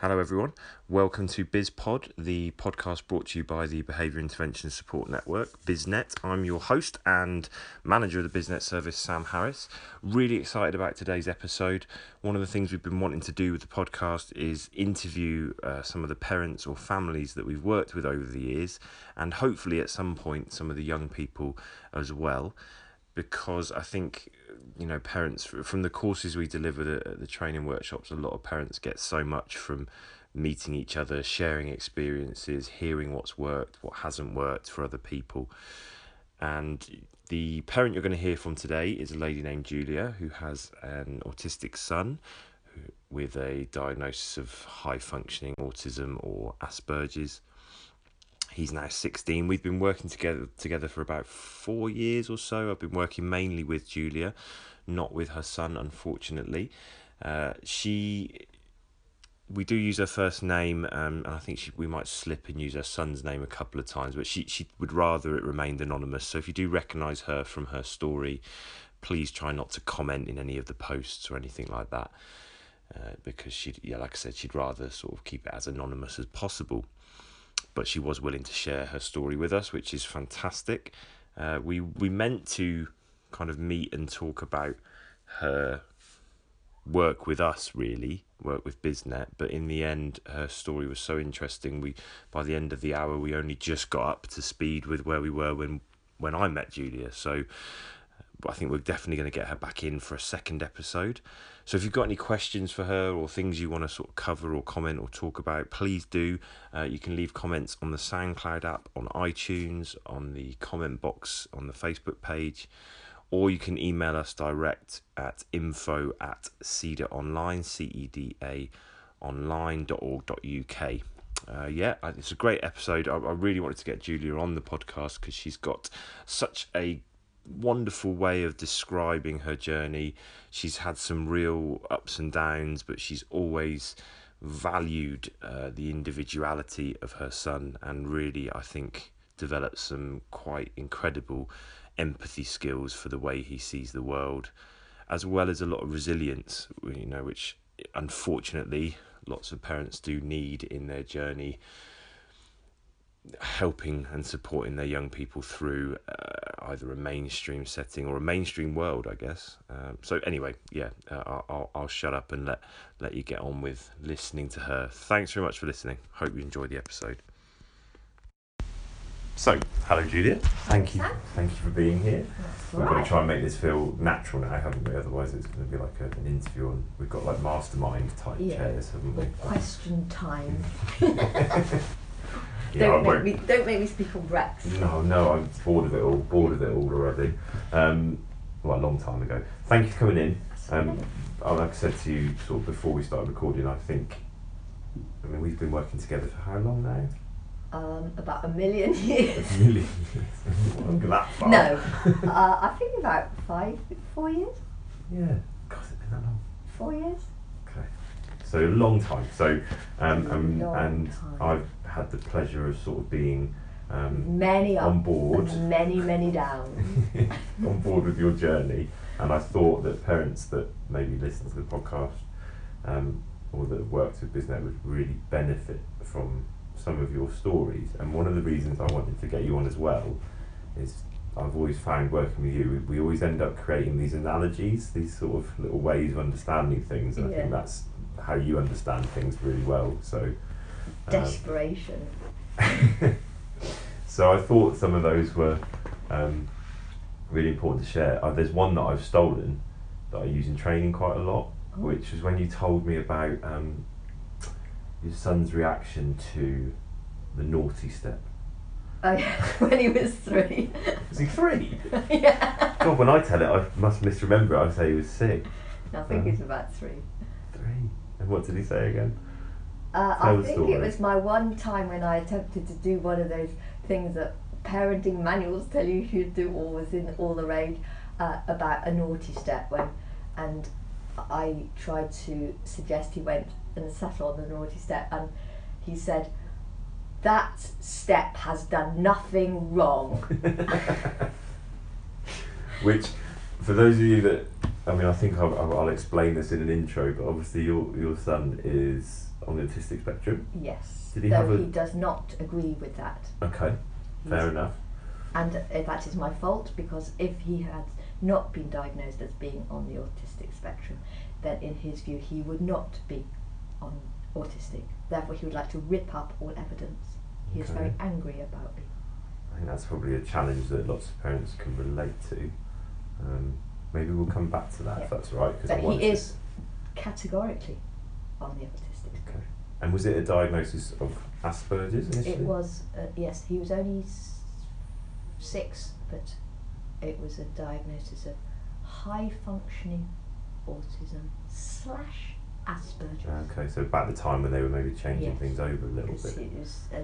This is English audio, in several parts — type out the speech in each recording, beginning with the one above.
Hello, everyone. Welcome to BizPod, the podcast brought to you by the Behaviour Intervention Support Network, BizNet. I'm your host and manager of the BizNet service, Sam Harris. Really excited about today's episode. One of the things we've been wanting to do with the podcast is interview uh, some of the parents or families that we've worked with over the years, and hopefully at some point, some of the young people as well because I think you know parents from the courses we deliver at the training workshops a lot of parents get so much from meeting each other sharing experiences hearing what's worked what hasn't worked for other people. And the parent you're going to hear from today is a lady named Julia who has an autistic son with a diagnosis of high functioning autism or Asperger's He's now 16. We've been working together together for about four years or so. I've been working mainly with Julia, not with her son, unfortunately. Uh, she, we do use her first name, um, and I think she, we might slip and use her son's name a couple of times, but she, she would rather it remained anonymous. So if you do recognise her from her story, please try not to comment in any of the posts or anything like that. Uh, because she, yeah, like I said, she'd rather sort of keep it as anonymous as possible but she was willing to share her story with us, which is fantastic. Uh, we we meant to kind of meet and talk about her work with us really work with biznet but in the end her story was so interesting we by the end of the hour we only just got up to speed with where we were when when i met julia so I think we're definitely going to get her back in for a second episode. So if you've got any questions for her or things you want to sort of cover or comment or talk about, please do. Uh, you can leave comments on the SoundCloud app, on iTunes, on the comment box on the Facebook page, or you can email us direct at info at ceda online, C E D A online.org.uk. Uh, yeah, it's a great episode. I, I really wanted to get Julia on the podcast because she's got such a wonderful way of describing her journey. She's had some real ups and downs, but she's always valued uh, the individuality of her son and really, I think, developed some quite incredible empathy skills for the way he sees the world, as well as a lot of resilience, you know, which unfortunately lots of parents do need in their journey helping and supporting their young people through uh, either a mainstream setting or a mainstream world, I guess. Um, so anyway, yeah, uh, I'll, I'll shut up and let let you get on with listening to her. Thanks very much for listening. Hope you enjoyed the episode. So, hello Julia. Thank you. Thank you for being here. We're right. going to try and make this feel natural now, haven't we? Otherwise, it's going to be like a, an interview, and we've got like mastermind type yeah. chairs, haven't we? Question time. don't make me don't make me speak on Rex. No, no, I'm bored of it all. Bored of it all already. Um, well, a long time ago. Thank you for coming in. Um, like I said to you, sort of before we started recording, I think. I mean, we've been working together for how long now? Um, about a million years. A million years. Longer that far. No, uh, I think about five, four years. Yeah, God, it's been that long. Four years. Okay, so a long time. So, um, um and time. I've had the pleasure of sort of being um, many on board, many many down, on board with your journey. And I thought that parents that maybe listen to the podcast um, or that have worked with BizNet would really benefit from some of your stories. And one of the reasons I wanted to get you on as well is I've always found working with you, we, we always end up creating these analogies, these sort of little ways of understanding things. And yeah. I think that's how you understand things really well. So desperation. so I thought some of those were um, really important to share. Uh, there's one that I've stolen that I use in training quite a lot, oh. which was when you told me about um, your son's reaction to the naughty step. Oh yeah, when he was three. Was he three? yeah. God, when I tell it, I must misremember. I say he was six. I think um, he's about three. Three. And what did he say again? Uh, I think it was my one time when I attempted to do one of those things that parenting manuals tell you you should do always in all the rage uh, about a naughty step when and I tried to suggest he went and sat on the naughty step and he said that step has done nothing wrong. Which for those of you that I mean, I think I'll, I'll explain this in an intro, but obviously your your son is on the autistic spectrum. Yes. Did he though have a- he does not agree with that. Okay, fair He's- enough. And uh, that is my fault because if he had not been diagnosed as being on the autistic spectrum, then in his view he would not be on autistic. Therefore, he would like to rip up all evidence. He is very angry about me. I think that's probably a challenge that lots of parents can relate to. Um, maybe we'll come back to that if that's right. But I he is categorically on the autistic spectrum. okay. And was it a diagnosis of Asperger's initially? It was, uh, yes, he was only six, but it was a diagnosis of high functioning autism slash Asperger's. Okay, so about the time when they were maybe changing Yes. things over a little bit. It was uh,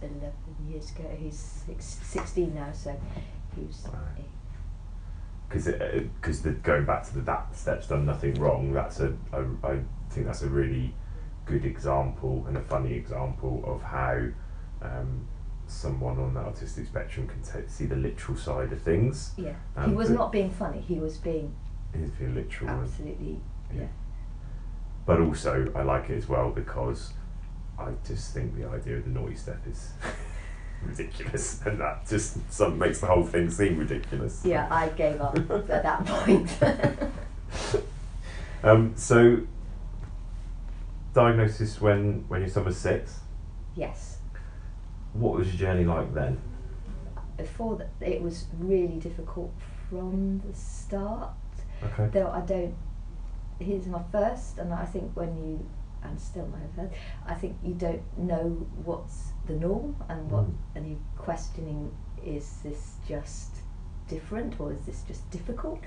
11 years ago, he's six, 16 now, so he was. Right. Because because the going back to the that step's done nothing wrong. That's a I, I think that's a really good example and a funny example of how um, someone on the autistic spectrum can ta see the literal side of things. yeah, Um, he was not being funny, he was being It's being literal. and- absolutely. Yeah. Yeah. But also, I like it as well because I just think the idea of the naughty step is ridiculous, and that just some makes the whole thing seem ridiculous. Yeah, I gave up at that point. Um, so, diagnosis when when your son was six. yes. What was your journey like then? before that it was really difficult from the start Okay. though I don't here's my first and I think when you and still my first I think you don't know what's the norm and what Mm. and you questioning is this just different or is this just difficult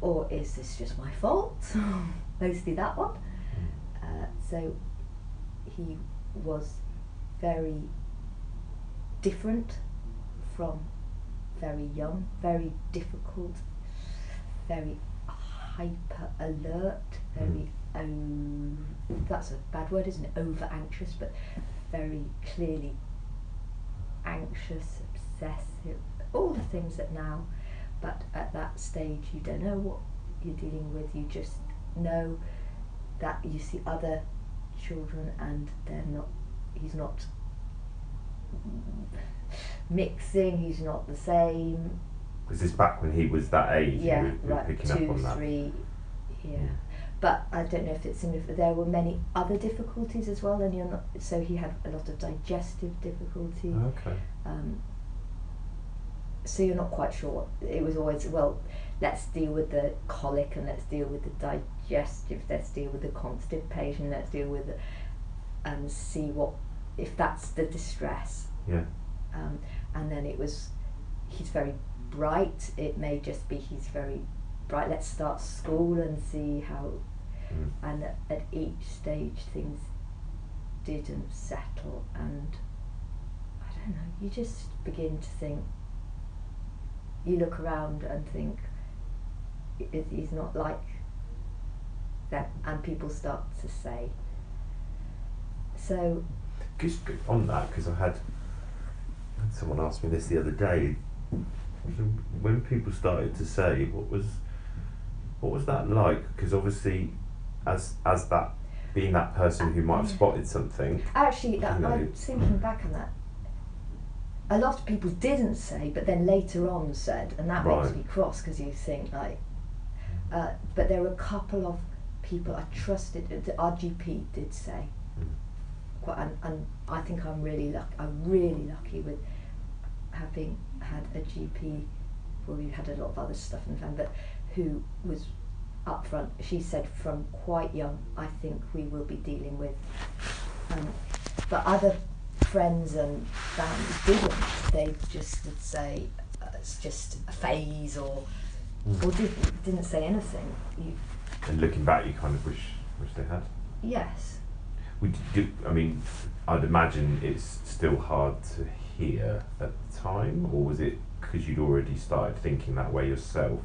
or is this just my fault mostly that one uh, so he was very different from very young, very difficult, very hyper alert, very o- that's a bad word, isn't it? Over anxious, but very clearly anxious, obsessive, all the things that now, but at that stage you don't know what you're dealing with, you just know that you see other children and they're not, he's not mixing, he's not the same. Was this back when he was that age? Yeah, you were, you were right, picking two, up on that. three, yeah. Mm. But I don't know if it's similar. There were many other difficulties as well, and you're not. So he had a lot of digestive difficulty. Okay. Um, so you're not quite sure. It was always well. Let's deal with the colic and let's deal with the digestive. Let's deal with the constipation. Let's deal with, and see what if that's the distress. Yeah. Um, and then it was, he's very bright. It may just be he's very bright. Let's start school and see how. Mm. And at, at each stage, things didn't settle, and I don't know. You just begin to think. You look around and think, he's not like them, and people start to say. So Just on that, because I had, someone ask me this the other day. When people started to say, what was, what was that like? Because obviously, as as that being that person who might have spotted something. Actually, You know. I'm thinking back on that. A lot of people didn't say, but then later on said, and that Right. makes me cross because you think like. Uh, but there were a couple of people I trusted. The RGP did say, quite, and, and I think I'm really lucky. I'm really lucky with having had a GP. Well, we had a lot of other stuff in the family, but who was upfront. She said from quite young, I think we will be dealing with. Um, but other friends and family didn't. They just would say uh, it's just a phase, or Mm. or didn't didn't say anything. You, And looking back, you kind of wish wish they had. yes, Would you, I mean, I'd imagine it's still hard to hear at the time, or was it because you'd already started thinking that way yourself?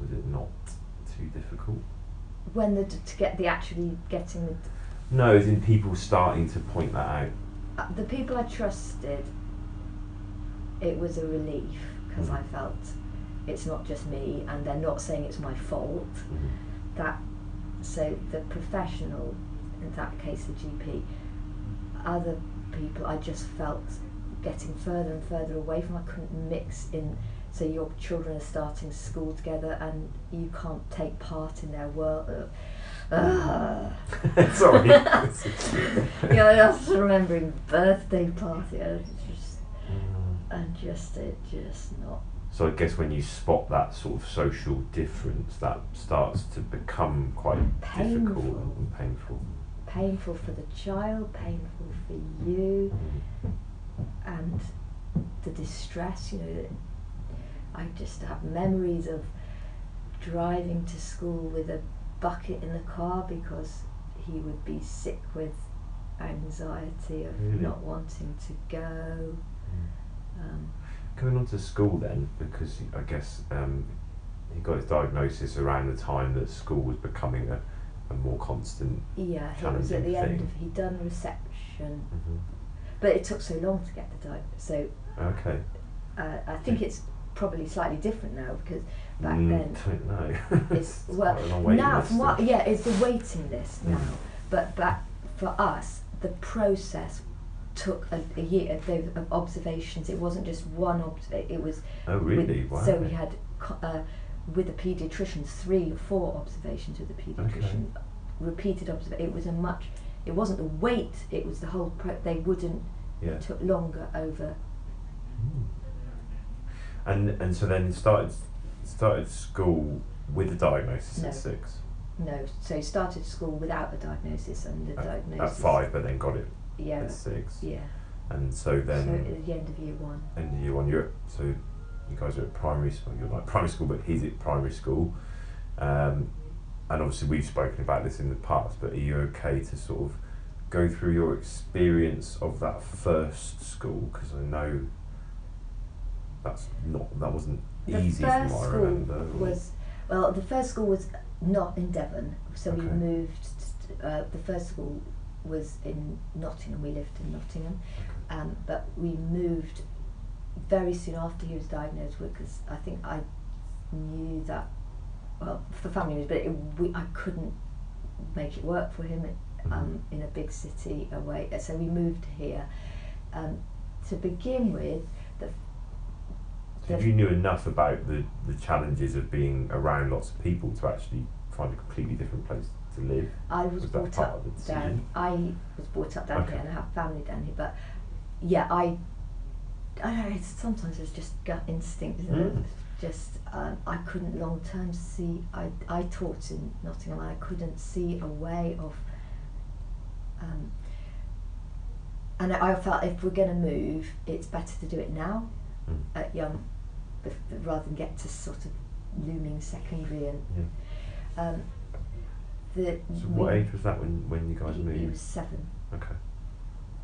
Was it not too difficult? when the to get the actually getting the No, as in people starting to point that out. uh, the people I trusted, it was a relief because Mm. I felt it's not just me, and they're not saying it's my fault. Mm-hmm. That so the professional, in that case the GP, other people I just felt getting further and further away from. I couldn't mix in. So your children are starting school together, and you can't take part in their world. Uh, Sorry. yeah I was remembering birthday party. Was just, Mm. and just it just not So I guess when you spot that sort of social difference, that starts to become quite difficult Painful. and painful. painful for the child, painful for you, and the distress. You know, I just have memories of driving to school with a bucket in the car because he would be sick with anxiety of Really? not wanting to go. Um, Going on to school then, because I guess um, he got his diagnosis around the time that school was becoming a, a more constant. yeah, he was at the end of he'd done reception, but it took so long to get the diagnosis. So Okay. uh, I think it's probably slightly different now because back Mm, then don't know. it's well quite a long now list from what yeah it's the waiting list Mm. now but back for us the process took a, a year of of observations it wasn't just one obs- it was Oh really? with, wow. so we had uh, with the paediatrician three or four observations with the paediatrician repeated observation it was a much it wasn't the weight it was the whole pro- they wouldn't yeah. it took longer over Mm. And and so then started started school with a diagnosis No. at six. no so he started school without a diagnosis and the At, diagnosis at five, but then got it yeah six. yeah And so then so at the end of year one end of year one, you're at, so you guys are at primary school. You're like primary school, but he's at primary school. Um, and obviously we've spoken about this in the past. But are you okay to sort of go through your experience of that first school? Because I know that's not that wasn't The easy first from what I school remember. was well. The first school was not in Devon, so we moved. t- Uh, the first school was in Nottingham. We lived in Nottingham, um, but we moved very soon after he was diagnosed with. Because I think I knew that. Well, for family reasons, but it, we, I couldn't make it work for him um, in a big city away. Uh, So we moved here. Um, to begin with, the So the- you knew enough about the, the challenges of being around lots of people to actually find a completely different place to live. I was, Was brought up down. I was brought up down Okay. here and I have family down here. But yeah, I. I don't know. It's, sometimes it's just gut instinct, isn't it? Mm. Just um, I couldn't long term see. I I taught in Nottingham. I couldn't see a way of. Um, and I I felt if we're going to move, it's better to do it now, Mm. at young, rather than get to sort of looming secondary and. Yeah. Um, the So what age was that when, when you guys he, moved? he was seven. Okay.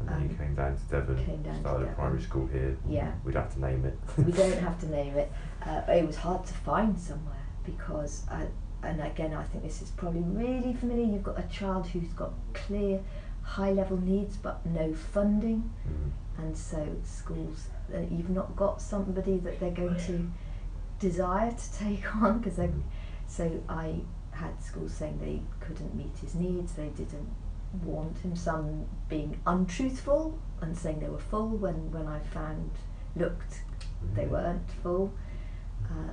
And then you Um, came down to Devon, came down to started Devon. primary school here. Yeah. We'd have to name it. we don't have to name it, uh, but it was hard to find somewhere because, I, and again, I think this is probably really familiar. You've got a child who's got clear high level needs but no funding, Mm. and so schools, uh, you've not got somebody that they're going to desire to take on because they. So I had schools saying they couldn't meet his needs, they didn't want him, some being untruthful and saying they were full when, when I found, looked, they weren't full. Uh,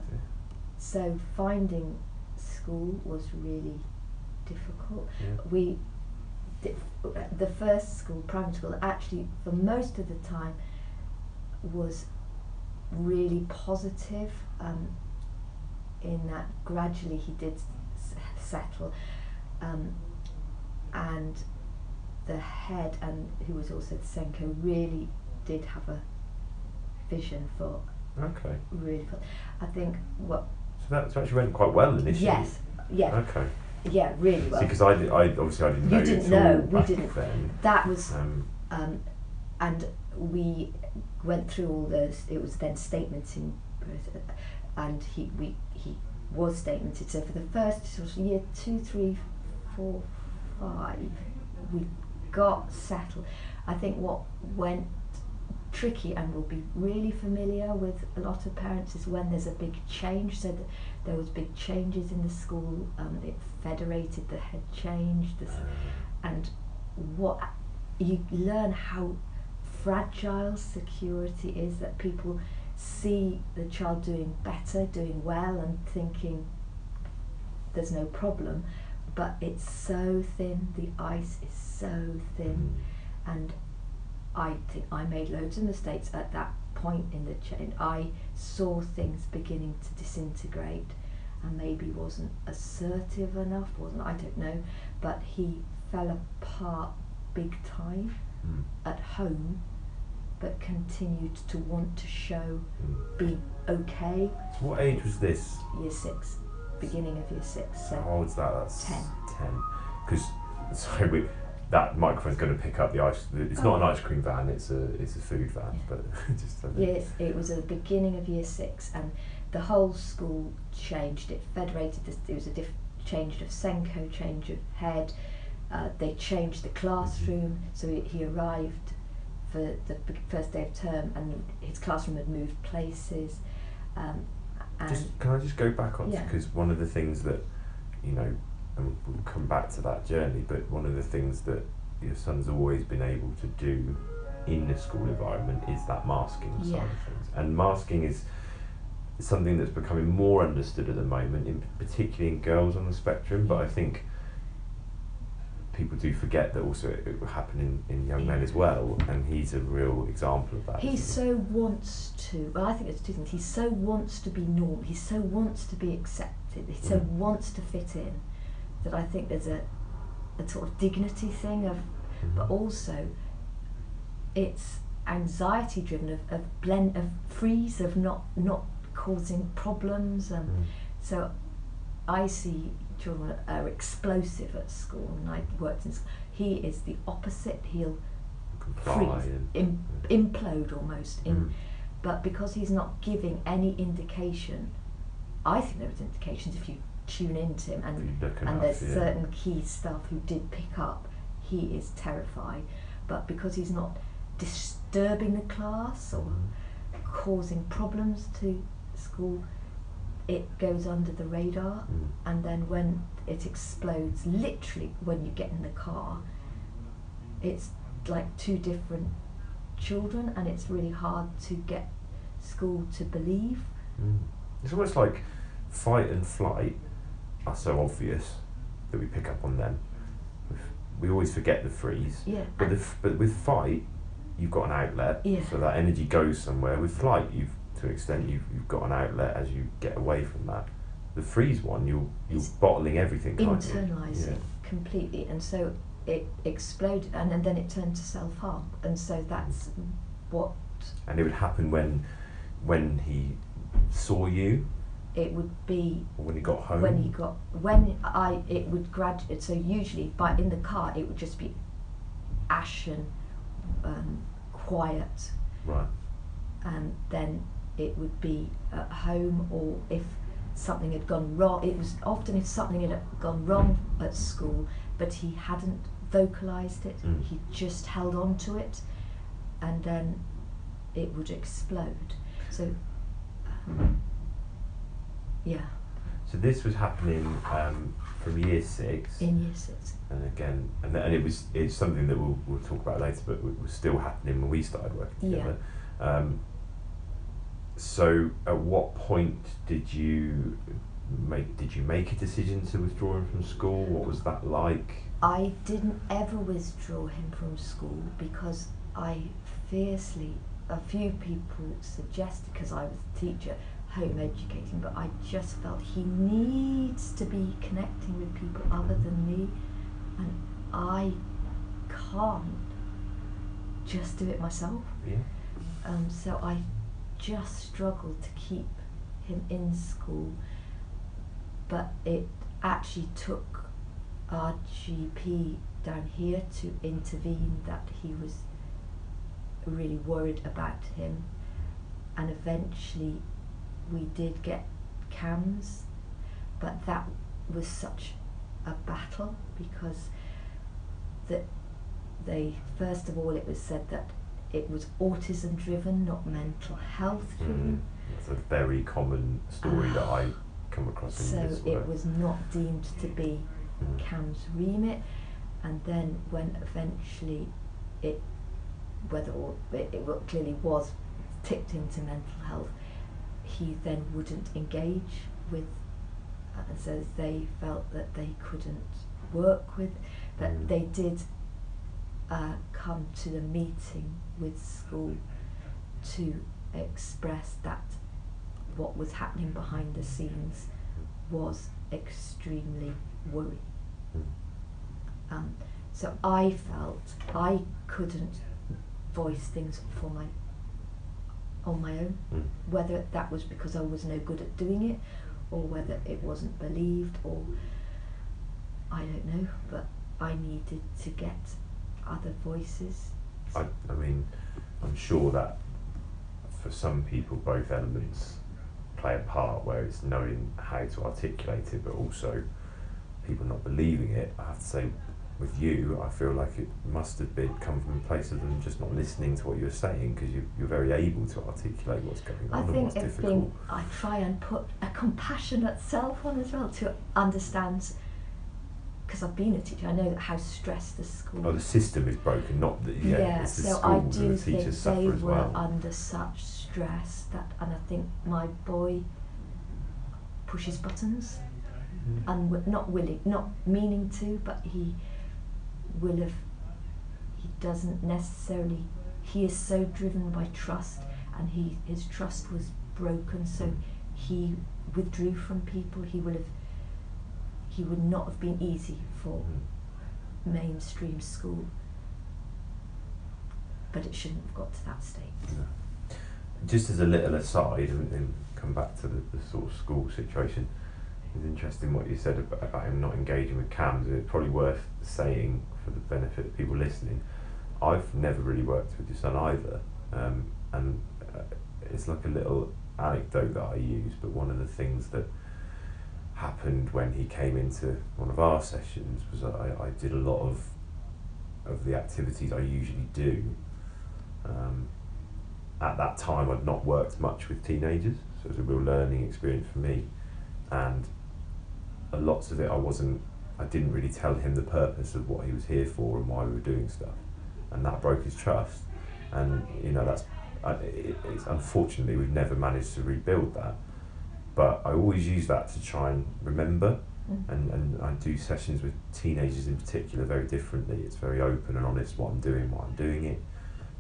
so finding school was really difficult. Yeah. We, the first school, primary school, actually for most of the time was really positive um, in that gradually he did settle um, and the head and who was also the SENCO really did have a vision for Okay. really I think what So that actually went quite well initially. yes yeah Okay. yeah really well because I, did, I obviously I didn't You know didn't know, we didn't. then. that was Um, um, and we went through all those. It was then statementing, and he we he was statemented. So for the first sort of year two, three, four, five, we got settled. I think what went tricky and will be really familiar with a lot of parents is when there's a big change. So there was big changes in the school. Um, it federated the head changed. and what you learn how fragile security is. That people see the child doing better, doing well, and thinking there's no problem, but it's so thin. The ice is so thin, and I think I made loads of mistakes at that point in the chain. I saw things beginning to disintegrate and maybe wasn't assertive enough, wasn't I don't know, but he fell apart big time mm. at home but continued to want to show be okay. What age was this? Year six, beginning of year six. So How old's that? That's ten. Ten. Because sorry, we that microphone's going to pick up the ice. It's not an oh. ice cream van. It's a it's a food van. Yeah. But just yes, it was at the beginning of year six, and the whole school changed. It federated. This, it was a diff, changed of SENCO, change of head. Uh, they changed the classroom, mm-hmm. so he, he arrived for the first day of term, and his classroom had moved places. Um, just, can I just go back on because yeah. one of the things that you know and we'll come back to that journey, but one of the things that your son's always been able to do in the school environment is that masking yeah. side of things. And masking is something that's becoming more understood at the moment, in particularly in girls on the spectrum, but I think people do forget that also it, it will happen in, in young men as well, and he's a real example of that. He so wants to, well, I think it's two things. He so wants to be normal, he so wants to be accepted, he so mm. wants to fit in that I think there's a, a sort of dignity thing of, but mm-hmm. also it's anxiety driven of, of blend of freeze of not not causing problems and mm. so I see children are explosive at school and I worked in school. He is the opposite. He'll freeze, Im, implode almost. In, mm. But because he's not giving any indication, I think there is indications if you tune into him and and there's yeah. certain key stuff who did pick up he is terrified but because he's not disturbing the class or mm. causing problems to school it goes under the radar mm. and then when it explodes literally when you get in the car it's like two different children and it's really hard to get school to believe mm. it's almost like fight and flight are so obvious that we pick up on them. We always forget the freeze. Yeah. But the, but with fight, you've got an outlet. Yeah. So that energy goes somewhere. With flight, you've to an extent you've, you've got an outlet as you get away from that. The freeze one, you're you're it's bottling everything. Internalising yeah. completely, and so it exploded, and, and then it turned to self harm, and so that's what. And it would happen when, when he saw you it would be when he got home. When he got when I it would graduate. So usually, but in the car, it would just be ashen, um, quiet. Right. And then it would be at home, or if something had gone wrong. It was often if something had gone wrong at school, but he hadn't vocalized it. Mm. He just held on to it, and then it would explode. So. Um, yeah. So this was happening um, from year six. In year six. And again, and, and it was it's something that we'll, we'll talk about later, but it was still happening when we started working together. Yeah. Um, so at what point did you make did you make a decision to withdraw him from school? What was that like? I didn't ever withdraw him from school because I fiercely a few people suggested because I was a teacher home educating, but I just felt he needs to be connecting with people other than me, and I can't just do it myself. Yeah. Um, so I just struggled to keep him in school, but it actually took our GP down here to intervene that he was really worried about him. And eventually we did get CAMHS but that was such a battle because that they first of all it was said that it was autism driven, not mental health driven. Mm. It's a very common story that I come across in So it was not deemed to be Mm. CAMHS remit, and then when eventually it, whether or it, it clearly was tipped into mental health, he then wouldn't engage with, uh, and so they felt that they couldn't work with, but Mm. they did uh, come to the meeting with school to express that what was happening behind the scenes was extremely worrying. Mm. Um, so I felt I couldn't voice things for my on my own, Mm. whether that was because I was no good at doing it, or whether it wasn't believed, or I don't know. But I needed to get other voices. I, I mean, I'm sure that for some people, both elements play a part where it's knowing how to articulate it, but also people not believing it. I have to say, with you, I feel like it must have been come from a place of them just not listening to what you're saying because you, you're very able to articulate what's going I on and think what's it's difficult. been I try and put a compassionate self on as well to understand because I've been a teacher. I know how stressed the school. Oh, the system is broken, not the yeah. yeah, the so I do the think teachers they suffer as were well. under such stress that, and I think my boy pushes buttons Mm. and w- not willing, not meaning to, but he will have. He doesn't necessarily. He is so driven by trust, and he his trust was broken. So he withdrew from people. He will have. He would not have been easy for Mm. mainstream school, but it shouldn't have got to that stage. Yeah. Just as a little aside, and, and come back to the, the sort of school situation, it's interesting what you said about, about him not engaging with CAMHS. It's probably worth saying for the benefit of people listening. I've never really worked with your son either, um, and uh, it's like a little anecdote that I use. But one of the things that happened when he came into one of our sessions was I, I did a lot of of the activities I usually do. Um, at that time, I'd not worked much with teenagers, so it was a real learning experience for me. And lots of it, I wasn't, I didn't really tell him the purpose of what he was here for and why we were doing stuff, and that broke his trust. And you know, that's, it's unfortunately we've never managed to rebuild that. But I always use that to try and remember Mm. and, and I do sessions with teenagers in particular very differently. It's very open and honest what I'm doing, why I'm doing it.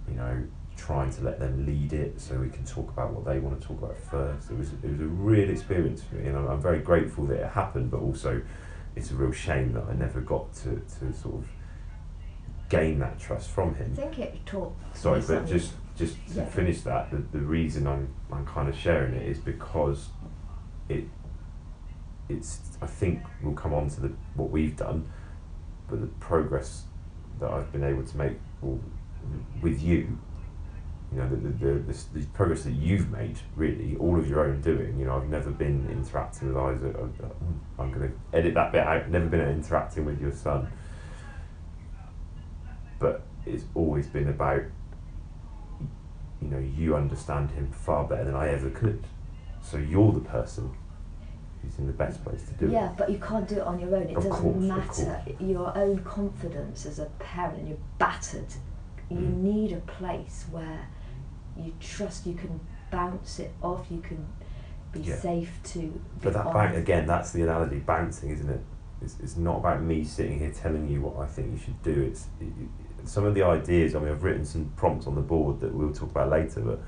You know, trying to let them lead it so we can talk about what they want to talk about first. It was it was a real experience for me, and I'm, I'm very grateful that it happened. But also, it's a real shame that I never got to, to sort of gain that trust from I him. think it taught. Sorry, but something. just just to Yeah. finish that, the, the reason I'm I'm kind of sharing it is because it it's I think we'll come on to the what we've done, but the progress that I've been able to make with you, you know, the the, the, the, the progress that you've made, really, all of your own doing. You know, I've never been interacting with Isaac. I've- I'm going to edit that bit out. Never been interacting with your son, but it's always been about you know you understand him far better than I ever could. So you're the person who's in the best place to do yeah, it. Yeah, but you can't do it on your own. It Of doesn't course, matter. Your own confidence as a parent, you're battered. You Mm. need a place where you trust you can bounce it off, you can be Yeah. safe to But that bounce, again, that's the analogy, bouncing, isn't it? It's, it's not about me sitting here telling you what I think you should do. It's it, it- some of the ideas. I mean, I've written some prompts on the board that we'll talk about later, but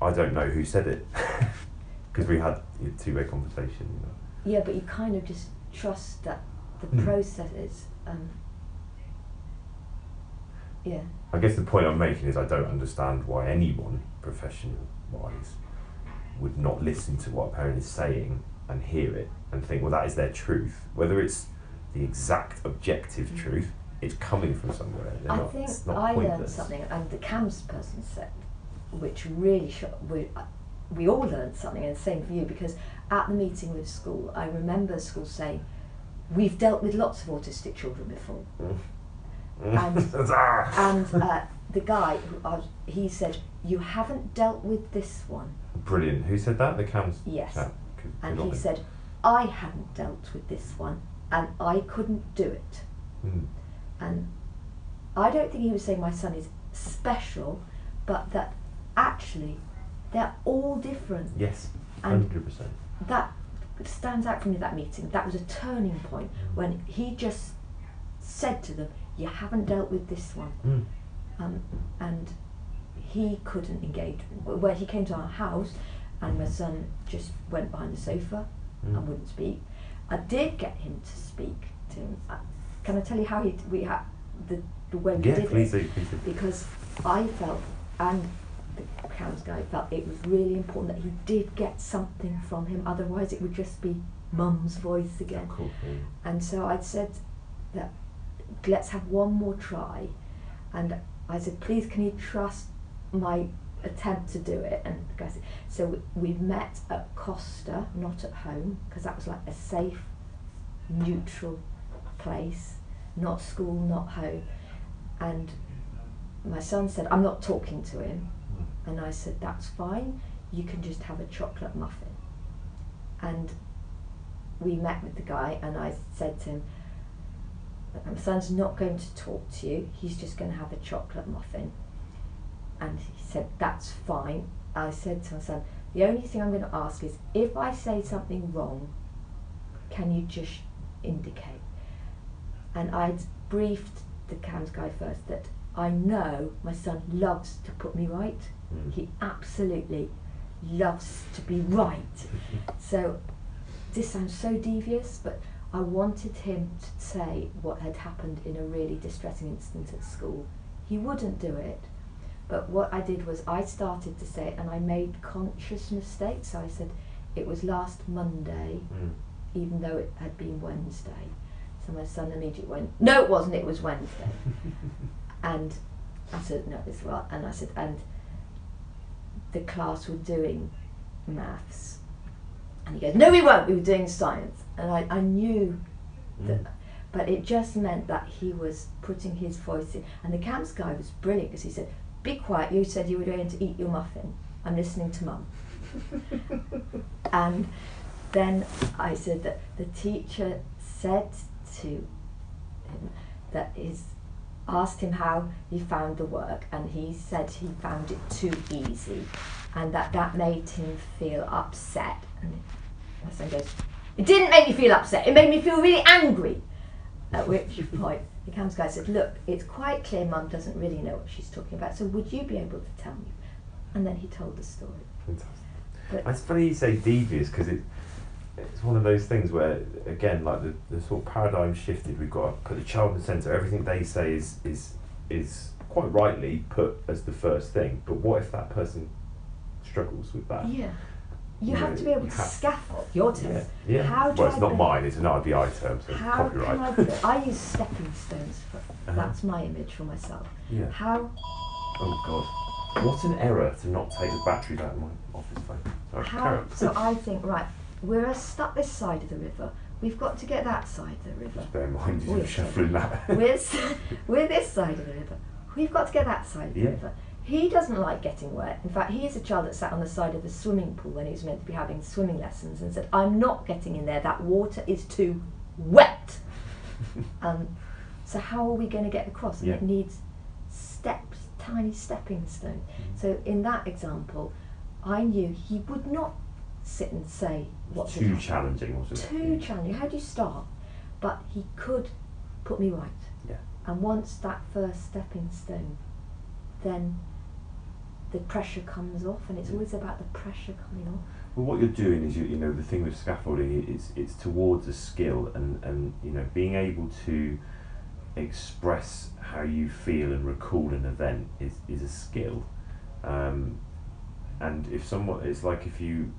I don't know who said it because we had a two-way conversation. You know. Yeah, but you kind of just trust that the Mm. process is. Um, yeah. I guess the point I'm making is I don't understand why anyone, professional-wise, would not listen to what a parent is saying and hear it and think, well, that is their truth. Whether it's the exact objective truth, it's coming from somewhere. They're I not, think I learned something, and the CAMHS person said, which really shocked. We, all learned something, and same for you, because at the meeting with school, I remember school saying, "We've dealt with lots of autistic children before," Mm. And- Ah! and uh, the guy who was, he said, "You haven't dealt with this one." Brilliant. Who said that? The CAMHS. Yes. Good- And he said, "I hadn't dealt with this one, and I couldn't do it." Mm. And I don't think he was saying my son is special, but that actually they're all different. Yes. Hundred percent. that stands out for me that meeting. That was a turning point when he just said to them, "You haven't dealt with this one," Mm. um, and he couldn't engage. Where he came to our house, and my son just went behind the sofa Mm. and wouldn't speak. I did get him to speak to him. Can I tell you how he we had the the way we Yeah, did please it? do. Please do. because I felt, and the CAMHS guy felt, it was really important that he did get something from him. Otherwise, it would just be Mum's voice again. Cool. And so I'd said that let's have one more try, and I said, please, can you trust my attempt to do it? And the guy said, so we, we met at Costa, not at home, because that was like a safe, neutral place, not school, not home. And my son said, I'm not talking to him. And I said, that's fine, you can just have a chocolate muffin. And we met with the guy, and I said to him, my son's not going to talk to you, he's just going to have a chocolate muffin. And he said, that's fine. I said to my son, the only thing I'm going to ask is if I say something wrong, can you just indicate? And I'd briefed the CAMHS guy first that I know my son loves to put me right. Mm. He absolutely loves to be right. So this sounds so devious, but I wanted him to say what had happened in a really distressing incident at school. He wouldn't do it, but what I did was I started to say it and I made conscious mistakes. So I said it was last Monday, Mm. even though it had been Wednesday. So my son immediately went, No, it wasn't, it was Wednesday. and I said, No, it's right. And I said, And the class were doing maths. And he goes, No, we weren't, we were doing science. And I, I knew that, Mm. but it just meant that he was putting his voice in. And the CAMHS guy was brilliant because he said, Be quiet, you said you were going to eat your muffin. I'm listening to mum. and then I said that the teacher said to him that his asked him how he found the work and he said he found it too easy and that that made him feel upset. And my son goes it didn't make me feel upset. It made me feel really angry. At which point the CAMHS guy said look it's quite clear mum doesn't really know what she's talking about so would you be able to tell me? And then he told the story. Fantastic. But- It's funny you say devious because it, it's one of those things where, again, like the, the sort of paradigm shifted. We've got to put the child in the centre. Everything they say is is is quite rightly put as the first thing. But what if that person struggles with that? yeah you You have know, to be able to have- scaffold your terms Yeah. yeah. How do well, it's I not mine. It's an RBI term, so How copyright. can I? I use stepping stones for Uh-huh. that's my image for myself. yeah. How Oh God. What an error to not take the battery out of my office phone. Sorry, how so I think right, we're stuck this side of the river. We've got to get that side of the river. Just bear in mind Oh, you're yes, shuffling that. we're, we're this side of the river. We've got to get that side of the Yeah. river. He doesn't like getting wet. In fact, he is a child that sat on the side of the swimming pool when he was meant to be having swimming lessons and said, I'm not getting in there, that water is too wet. Um, so how are we going to get across? And Yeah. it needs steps, tiny stepping stones. So in that example, I knew he would not sit and say what's Too challenging, wasn't it? Too challenging. How do you start? But he could put me right. Yeah. And once that first stepping stone, then the pressure comes off, and it's always about the pressure coming off. Well, what you're doing is, you, you know, the thing with scaffolding is it's towards a skill and, and, you know, being able to express how you feel and recall an event is, is a skill. Um, and if someone, it's like if you,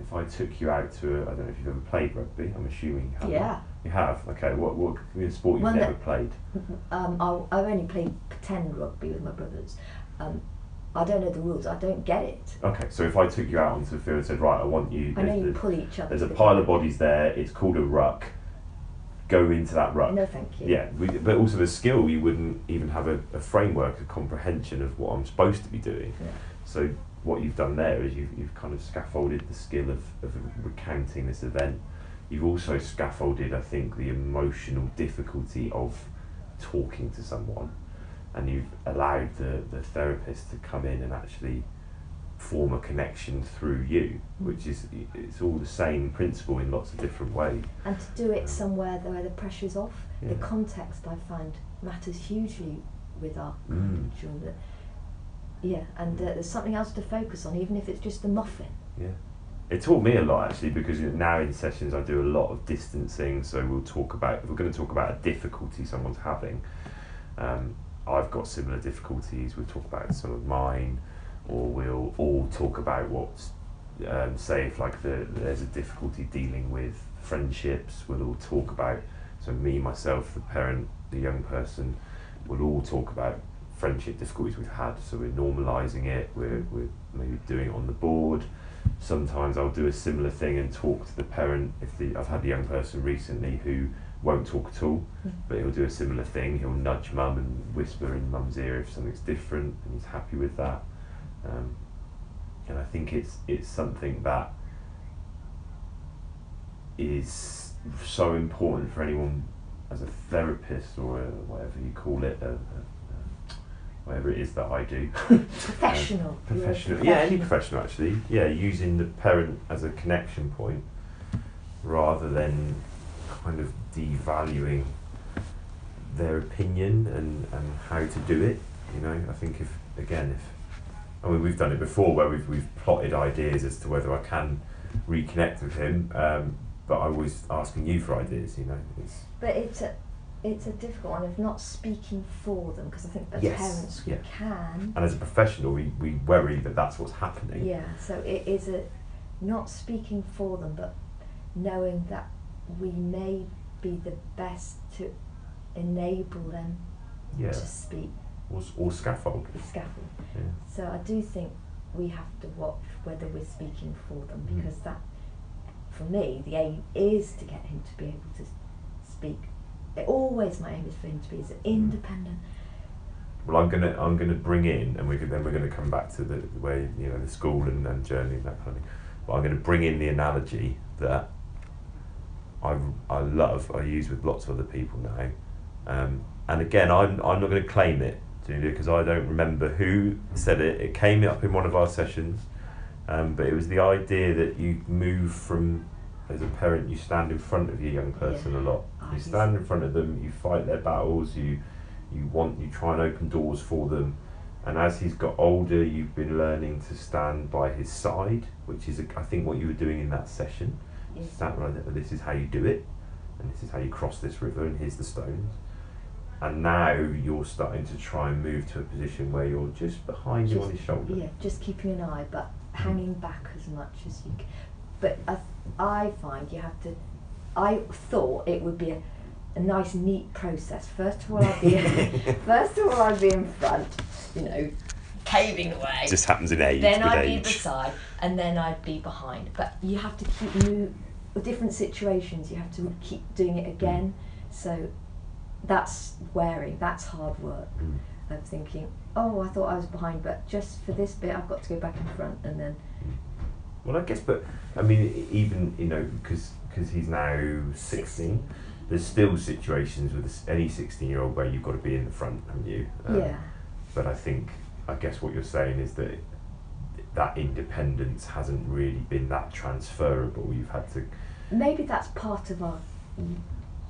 if I took you out to, a, I don't know if you've ever played rugby, I'm assuming you have. Yeah. You have? Okay, what, what give me a sport you've never that- played? Um, I'll, I've only played pretend rugby with my brothers. Um, I don't know the rules. I don't get it. Okay, so if I took you out onto the field and said, right, I want you, I know there's you pull each other. There's a to the pile of bodies there. It's called a ruck. go into that ruck. No, thank you. Yeah, we, but also the skill, you wouldn't even have a, a framework, a comprehension of what I'm supposed to be doing. Yeah. So what you've done there is you've, you've kind of scaffolded the skill of, of recounting this event. You've also scaffolded, I think, the emotional difficulty of talking to someone, and you've allowed the, the therapist to come in and actually form a connection through you, which is it's all the same principle in lots of different ways. And to do it somewhere where the pressure's off, Yeah. the context I find matters hugely with our Mm. children. Yeah, and uh, there's something else to focus on, even if it's just a muffin. Yeah. It taught me a lot actually because now in sessions I do a lot of distancing. So we'll talk about if we're going to talk about a difficulty someone's having. Um, I've got similar difficulties. We'll talk about some of mine, or we'll all talk about what's um, say if like the, there's a difficulty dealing with friendships. We'll all talk about so me myself, the parent, the young person. We'll all talk about friendship difficulties we've had. So we're normalising it. We're we're maybe doing it on the board sometimes I'll do a similar thing and talk to the parent. If the I've had a young person recently who won't talk at all, Mm. but he'll do a similar thing. He'll nudge mum and whisper in mum's ear if something's different, and he's happy with that. Um, and I think it's it's something that is so important for anyone as a therapist or a, whatever you call it, a, a, a, whatever it is that I do. Professional. A professional. Yeah. Any professional actually. Yeah using the parent as a connection point rather than kind of devaluing their opinion and, and how to do it you know? I think if again if I mean we've done it before where we've, we've plotted ideas as to whether I can reconnect with him um, but I was asking you for ideas you know? It's But it's a, it's a difficult one of not speaking for them because I think as Yes, parents we yeah. can. and as a professional we, we worry that that's what's happening Yeah, so it is a not speaking for them, but knowing that we may be the best to enable them yeah to speak or, or scaffold scaffold. yeah. So I do think we have to watch whether we're speaking for them Mm. because that, for me, the aim is to get him to be able to speak. Always my aim is for him to be as independent. Well, I'm gonna I'm gonna bring in, and we can, then we're gonna come back to the, the way you know the school and, and journey and that kind of thing. But I'm gonna bring in the analogy that I I love. I use with lots of other people now, um, and again I'm I'm not gonna claim it, because I don't remember who said it. It came up in one of our sessions, um, but it was the idea that you move from as a parent, you stand in front of your young person a lot. Oh, You stand in front of them. You fight their battles. You you want you try and open doors for them and as he's got older you've been learning to stand by his side which is I think what you were doing in that session Yes. stand right there this is how you do it and this is how you cross this river and here's the stones and now you're starting to try and move to a position where you're just behind him on his shoulder Yeah, just keeping an eye, but mm. hanging back as much as you can. But I, I find you have to. I thought it would be a, a nice, neat process. First of all, I'd be first of all I'd be in front, you know, caving away. just happens in age then I'd be age at the side, and then I'd be behind. But you have to keep move different situations. You have to keep doing it again. So that's wearing. That's hard work. Mm. of thinking, oh, I thought I was behind, but just for this bit, I've got to go back in front, and then Well, I guess, but I mean, even you know, because because he's now sixteen, there's still situations with any sixteen-year-old where you've got to be in the front, haven't you? Um, yeah, But I think, I guess what you're saying is that that independence hasn't really been that transferable. You've had to. maybe that's part of our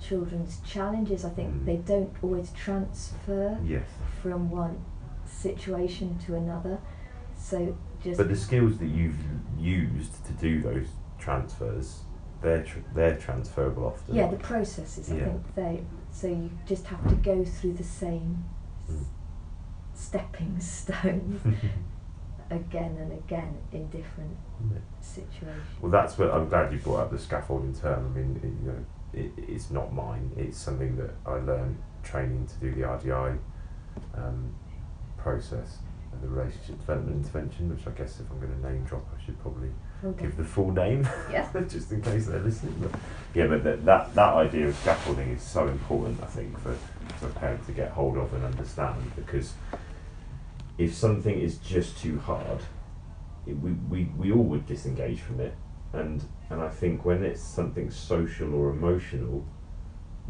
children's challenges. I think Mm. they don't always transfer Yes. from one situation to another. So just But the skills that you've used to do those transfers, they're tr- they're transferable often. yeah, the processes. I Yeah. think they. So you just have to go through the same Mm. stepping stones again and again in different situations. Well, that's what I'm glad you brought up the scaffolding term. I mean, it, you know, it, it's not mine. It's something that I learned training to do the RDI um, process the relationship development intervention, which I guess if I'm going to name drop, I should probably Okay. give the full name, Yeah. just in case they're listening. But yeah, but that, that that idea of scaffolding is so important, I think, for for a parent to get hold of and understand because if something is just too hard, it, we, we we all would disengage from it, and and I think when it's something social or emotional,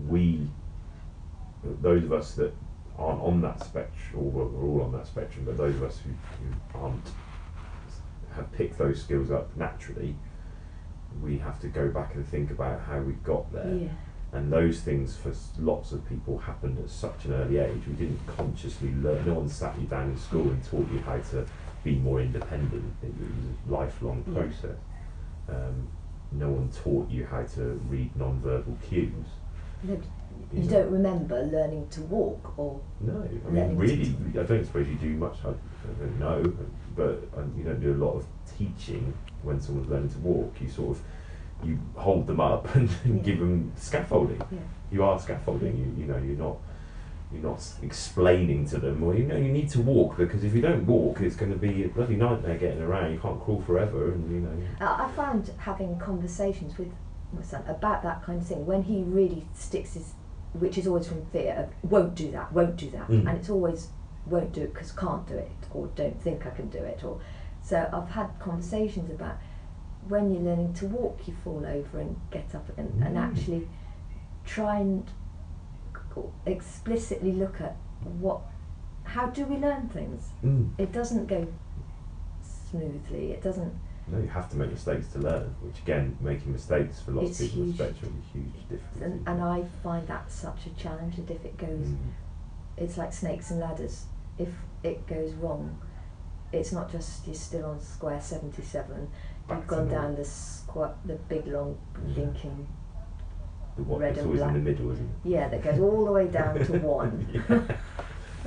we those of us that aren't on that spectrum, or well, we're all on that spectrum, but those of us who, who aren't have picked those skills up naturally, we have to go back and think about how we got there. Yeah. And those things for lots of people happened at such an early age. We didn't consciously learn. No one sat you down in school and taught you how to be more independent. It was a lifelong Yeah. process. Um, no one taught you how to read non-verbal cues. You know. don't remember learning to walk or No, I mean, really, I don't suppose you do much. I, I don't know, but um, you don't do a lot of teaching when someone's learning to walk. You sort of you hold them up and, Yeah. give them scaffolding. yeah. You are scaffolding. You you know you're not you're not explaining to them. Well, you know you need to walk because if you don't walk, it's going to be a bloody nightmare getting around. You can't crawl forever, and you know. I found having conversations with my son about that kind of thing when he really sticks his, which is always from fear of won't do that, won't do that, Mm. and it's always won't do it because can't do it or don't think I can do it or so I've had conversations about when you're learning to walk you fall over and get up and, and Mm. actually try and explicitly look at what how do we learn things Mm. it doesn't go smoothly it doesn't No, you have to make mistakes to learn. Which again, making mistakes for lots It's of people huge. the spectrum is a huge difficulty. and, and I find that such a challenge that if it goes Mm. it's like snakes and ladders if it goes wrong it's not just you're still on square 77 Back you've gone down the squat the big long Yeah. blinking The one red that's and always in the middle, isn't it? yeah that goes all the way down to one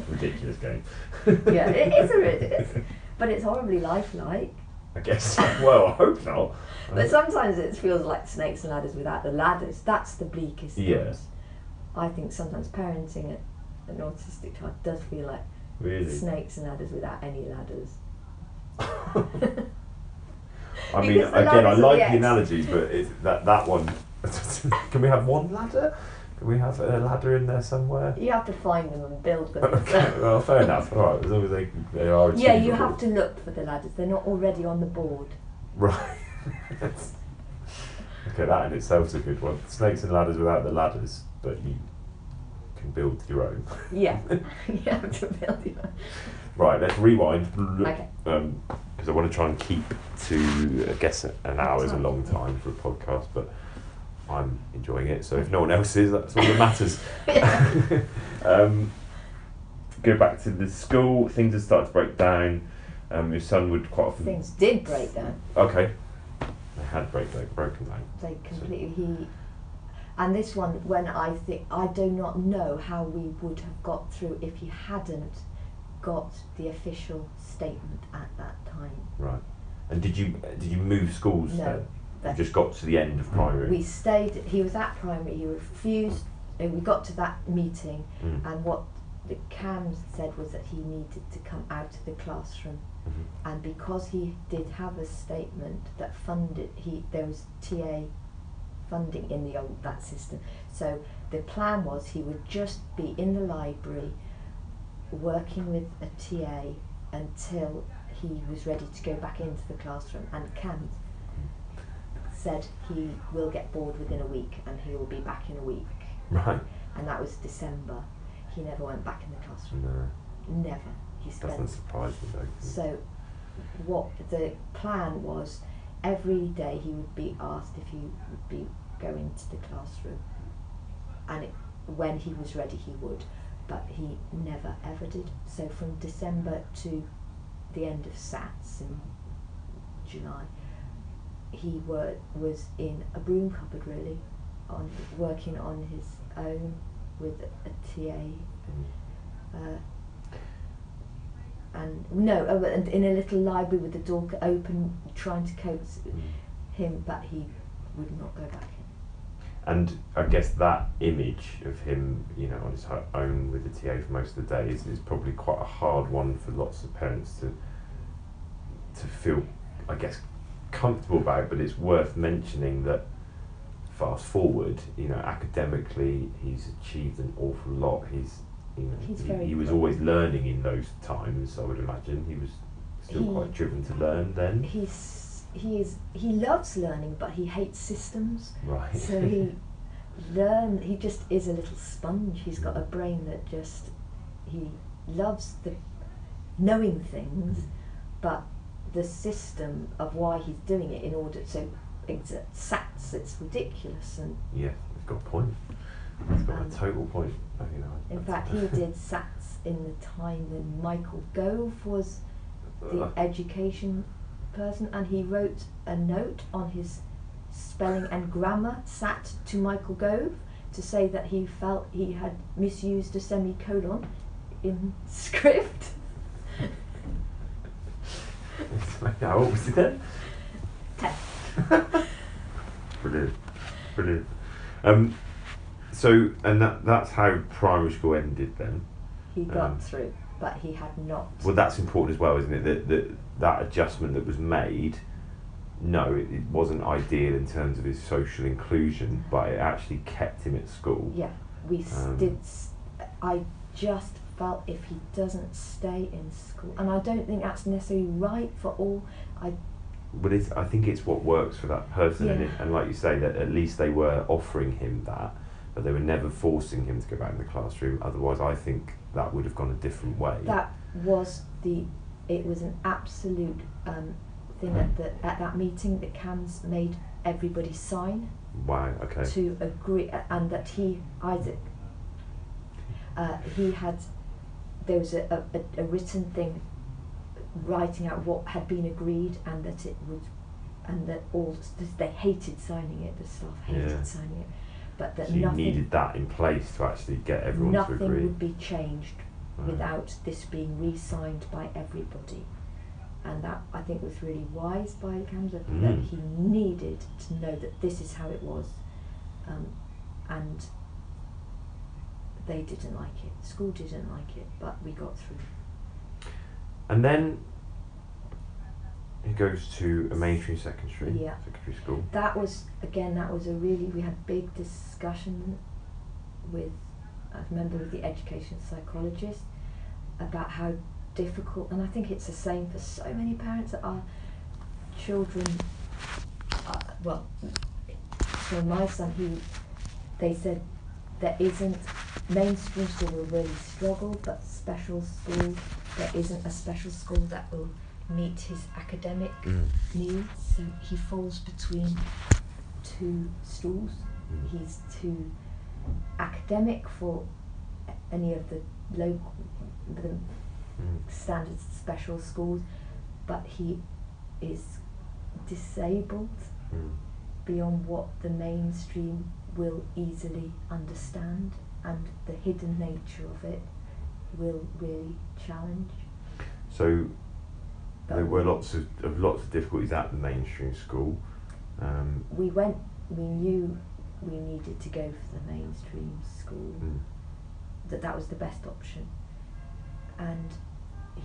Ridiculous game. yeah it is a it is but it's horribly lifelike I guess. well, I hope not. but sometimes it feels like snakes and ladders without the ladders that's the bleakest Yeah. times. I think sometimes parenting a, an autistic child does feel like really. snakes and ladders without any ladders I mean, again, I like the the analogies, but it, that that one. Can we have one ladder? We have a ladder in there somewhere? You have to find them and build them. Okay, well, fair enough. All right, as long as they they are. yeah, you have to look for the ladders. They're not already on the board. Right. okay, that in itself is a good one. Snakes and ladders without the ladders, but you can build your own. Yeah, you have to build your. own. Right, let's rewind. Okay. Um, because I want to try and keep to, I guess, an hour is a long time for a podcast, but I'm enjoying it. So if no one else is, that's all that matters. um, go back to the school. Things had started to break down. Um, your son would quite often. Things did break down. Okay. They had break, like, broken down. They completely he. And this one, when I think I do not know how we would have got through if he hadn't got the official statement at that time. Right. And did you did you move schools No, then? That- just got to the end of primary. We stayed. He was at primary. He refused. We got to that meeting, Mm. and what the CAMHS said was that he needed to come out of the classroom, Mhm. and because he did have a statement that funded, he there was TA funding in the old that system. So the plan was he would just be in the library, working with a TA until he was ready to go back into the classroom, and CAMHS said he will get bored within a week and he will be back in a week. Right. And that was December. He never went back in the classroom. No, Never. He spent. doesn't surprise me though. So, what the plan was, every day he would be asked if he would be going to the classroom, and it, when he was ready, he would, but he never ever did. So from December to the end of SATs in July, he were, was in a broom cupboard really, on working on his own with a TA. Mm. Uh, and no, uh, and in a little library with the door open, trying to coax Mm. him, but he would not go back in. And I guess that image of him, you know, on his own with the TA for most of the day is, is probably quite a hard one for lots of parents to to feel, I guess, comfortable about, but it's worth mentioning that fast forward, you know, academically, he's achieved an awful lot. He's, you know, he, he was always learning in those times. I would imagine he was still He- quite driven to learn then. He's he is he loves learning, but he hates systems. Right. So he learn. He just is a little sponge. He's got a brain that just he loves the knowing things, but the system of why he's doing it in order to it's sats. It's ridiculous and yeah, he's got a point. He's got a total point. uh, You know, In fact, he did SATs in the time when Michael Gove was the education person, and he wrote a note on his spelling and grammar SAT to Michael Gove to say that he felt he had misused a semicolon in script. How old was it? then? Ten. Brilliant, brilliant. Um, so, and that that's how primary school ended then. He got Um, through, but he had not. Well, that's important as well, isn't it? That that that adjustment that was made. No, it, it wasn't ideal in terms of his social inclusion, but it actually kept him at school. Yeah, we Um, did. I just felt if he doesn't stay in school, and I don't think that's necessarily right for all. I But it's, I think it's what works for that person, and, it, and like you say, that at least they were offering him that, but they were never forcing him to go back in the classroom. Otherwise, I think that would have gone a different way. that was the. It was an absolute um, thing at the at that meeting that CAMHS made everybody sign wow. Okay. to agree, and that he Isaac. Uh, he had. There was a, a, a- written thing writing out what had been agreed and that it would and that all they hated signing it the staff hated Yeah. signing it but that So you nothing needed that in place to actually get everyone to nothing agree. would be changed Right. without this being re-signed by everybody and that I think was really wise by CAMHS that Mm. he needed to know that this is how it was um, and they didn't like it school didn't like it but we got through And then he goes to a mainstream secondary Yeah. secondary school. that was again that was a really we had big discussion with a member of the education psychologist about how difficult and I think it's the same for so many parents that our children uh, well for my son he they said there isn't mainstream school will really struggle but special school there isn't a special school that will meet his academic Mm. needs. So he falls between two stools. Mm. He's too academic for any of the local, the Mm. standard special schools, but he is disabled Mm. beyond what the mainstream will easily understand, and the hidden nature of it will really challenge. So But there were lots of, of lots of difficulties at the mainstream school. Um, we went. We knew we needed to go for the mainstream school. mm. that that was the best option. And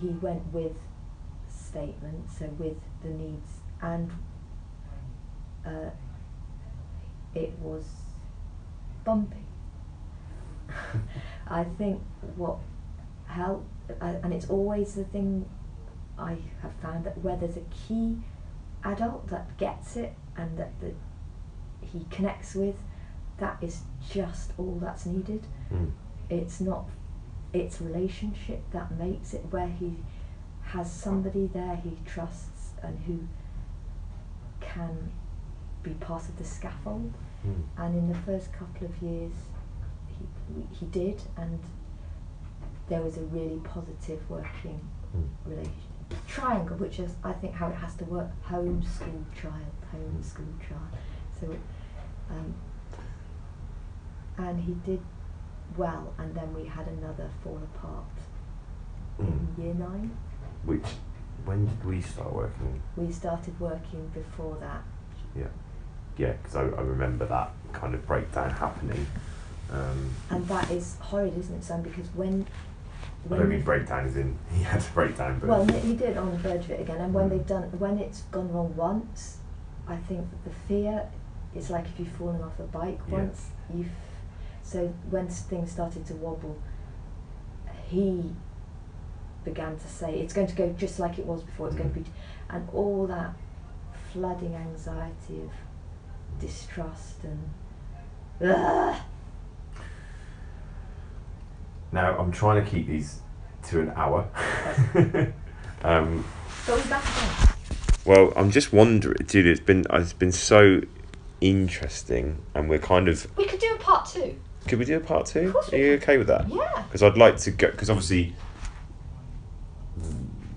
he went with statements, so with the needs, and uh, it was bumpy. I think what helped, uh, and it's always the thing I have found that where there's a key adult that gets it and that the, he connects with, that is just all that's needed Mm. it's not it's relationship that makes it where he has somebody there he trusts and who can be part of the scaffold Mm. and in the first couple of years he, did and there was a really positive working Mm. relationship triangle which is I think how it has to work home school child home school child so um, and he did well and then we had another fall apart Mm. in year nine Which, when did we start working? we started working before that Yeah, yeah, because I, I remember that kind of breakdown happening. Um, and that is horrid isn't it Sam because when I don't mean breakdown as in he had a breakdown, but well, he did on the verge of it again. And when Mm. they've done, when it's gone wrong once, I think the fear is like if you've fallen off a bike once. You've so when things started to wobble, he began to say it's going to go just like it was before. It's going to Mm. be, and all that flooding anxiety of distrust and. Ugh. Now I'm trying to keep these to an hour. um, back again. well, I'm just wondering, Julia. It's been it's been so interesting, and we're kind of. We could do a part two. Could we do a part two? Of course Are we you okay with that? Yeah. Because I'd like to go. Because obviously,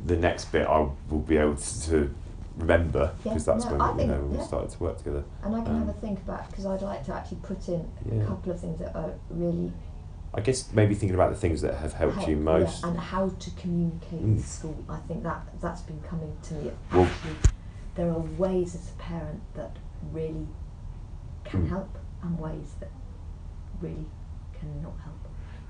the next bit I will be able to, to remember because Yeah, that's no, when I you think- know we yeah. started to work together. And I can Um, have a think about because I'd like to actually put in Yeah. a couple of things that are really I guess maybe thinking about the things that have helped you most. yeah, and how to communicate Mm. with school. I think that that's been coming to me. Well- Actually, there are ways as a parent that really can Mm. help, and ways that really cannot help.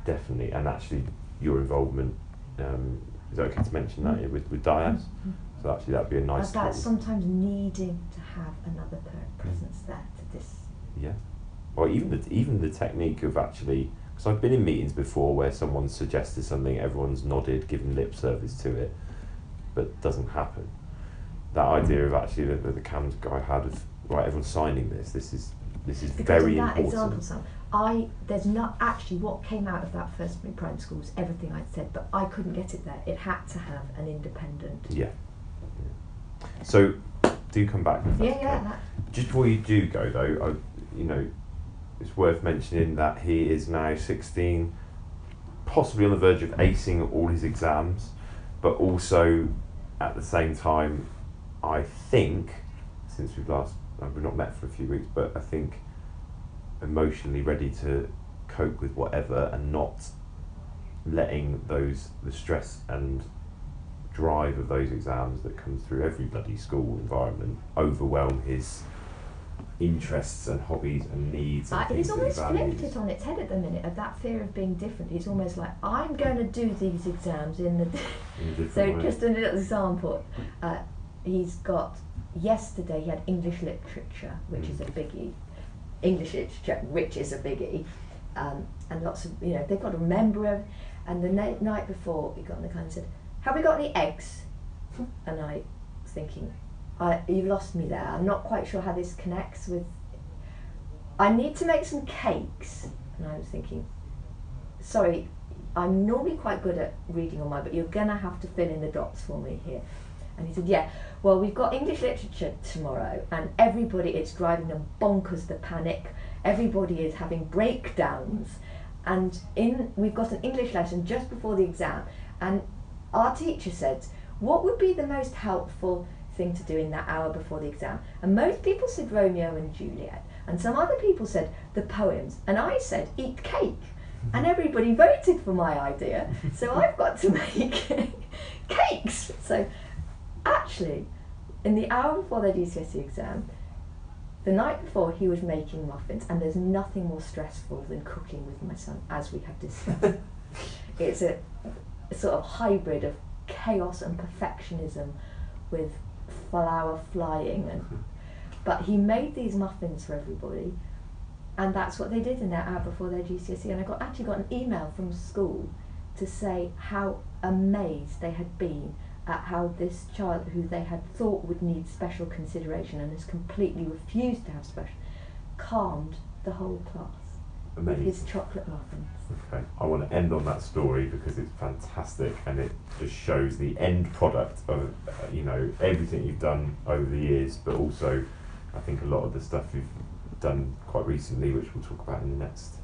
Definitely, and actually, your involvement. Um, is it okay to mention that Mm. with with Diaz? Mhm. So actually, that'd be a nice. about sometimes needing to have another parent presence there to this. Yeah. Or even the even the technique of actually, because I've been in meetings before where someone suggested something, everyone's nodded, given lip service to it, but doesn't happen. That idea of actually that the, the CAMHS guy had of right, everyone's signing this. This is this is Because very in that important. example, Sam, I there's not actually what came out of that first primary school was everything I'd said, but I couldn't get it there. It had to have an independent. Yeah. yeah. So, do come back. Yeah, yeah. okay. That, Just before you do go though, I, you know, it's worth mentioning that he is now 16, possibly on the verge of acing all his exams, but also at the same time, I think, since we've last, uh, we've not met for a few weeks, but I think emotionally ready to cope with whatever and not letting those, the stress and drive of those exams that comes through every bloody school environment overwhelm his interests and hobbies and needs and uh, that almost flipped it on its head at the minute of that fear of being different. He's almost like I'm going to do these exams in the. in so way. just a little example, uh, he's got yesterday he had English literature, which Mm. is a biggie. English literature, which is a biggie, um, and lots of you know they've got to remember. Every, and the na- night before, he got on the kind and said, "Have we got any eggs?" and I was thinking, I, "You've lost me there. I'm not quite sure how this connects with." I need to make some cakes, and I was thinking, "Sorry, I'm normally quite good at reading on mine, but you're gonna have to fill in the dots for me here." And he said, "Yeah, well, we've got English literature tomorrow, and everybody, it's driving them bonkers. The panic. Everybody is having breakdowns, and in we've got an English lesson just before the exam, and our teacher said, what would be the most helpful thing to do in that hour before the exam? And most people said Romeo and Juliet, and some other people said the poems, and I said eat cake." And everybody voted for my idea, so I've got to make cakes. So actually, in the hour before their GCSE exam, the night before he was making muffins, and there's nothing more stressful than cooking with my son, as we have discussed. it's a, a sort of hybrid of chaos and perfectionism with flour flying and but he made these muffins for everybody and that's what they did in their hour before their GCSE and I got actually got an email from school to say how amazed they had been at how this child who they had thought would need special consideration and has completely refused to have special calmed the whole class with his chocolate muffins. Okay. I want to end on that story because it's fantastic and it just shows the end product of uh, you know everything you've done over the years, but also I think a lot of the stuff you've done quite recently, which we'll talk about in the next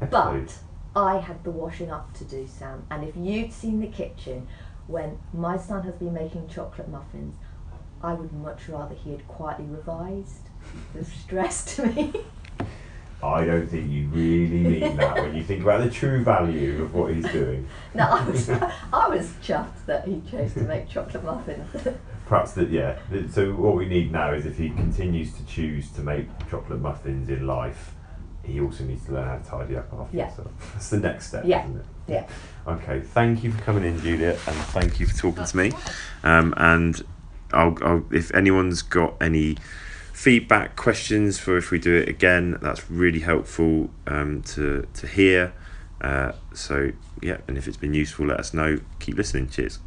episode. But I had the washing up to do, Sam. And if you'd seen the kitchen when my son has been making chocolate muffins, I would much rather he had quietly revised. The stress to me. I don't think you really mean that when you think about the true value of what he's doing. no, I was, I was chuffed that he chose to make chocolate muffins. Perhaps that, yeah. So what we need now is if he continues to choose to make chocolate muffins in life, he also needs to learn how to tidy up after Yeah. himself. That's the next step, Yeah. isn't it? Yeah. Okay, thank you for coming in, Julia, and thank you for talking to me. Um, and I'll, I'll, if anyone's got any feedback, questions for if we do it again, that's really helpful um, to to hear. Uh, so yeah, and if it's been useful, let us know. Keep listening. Cheers.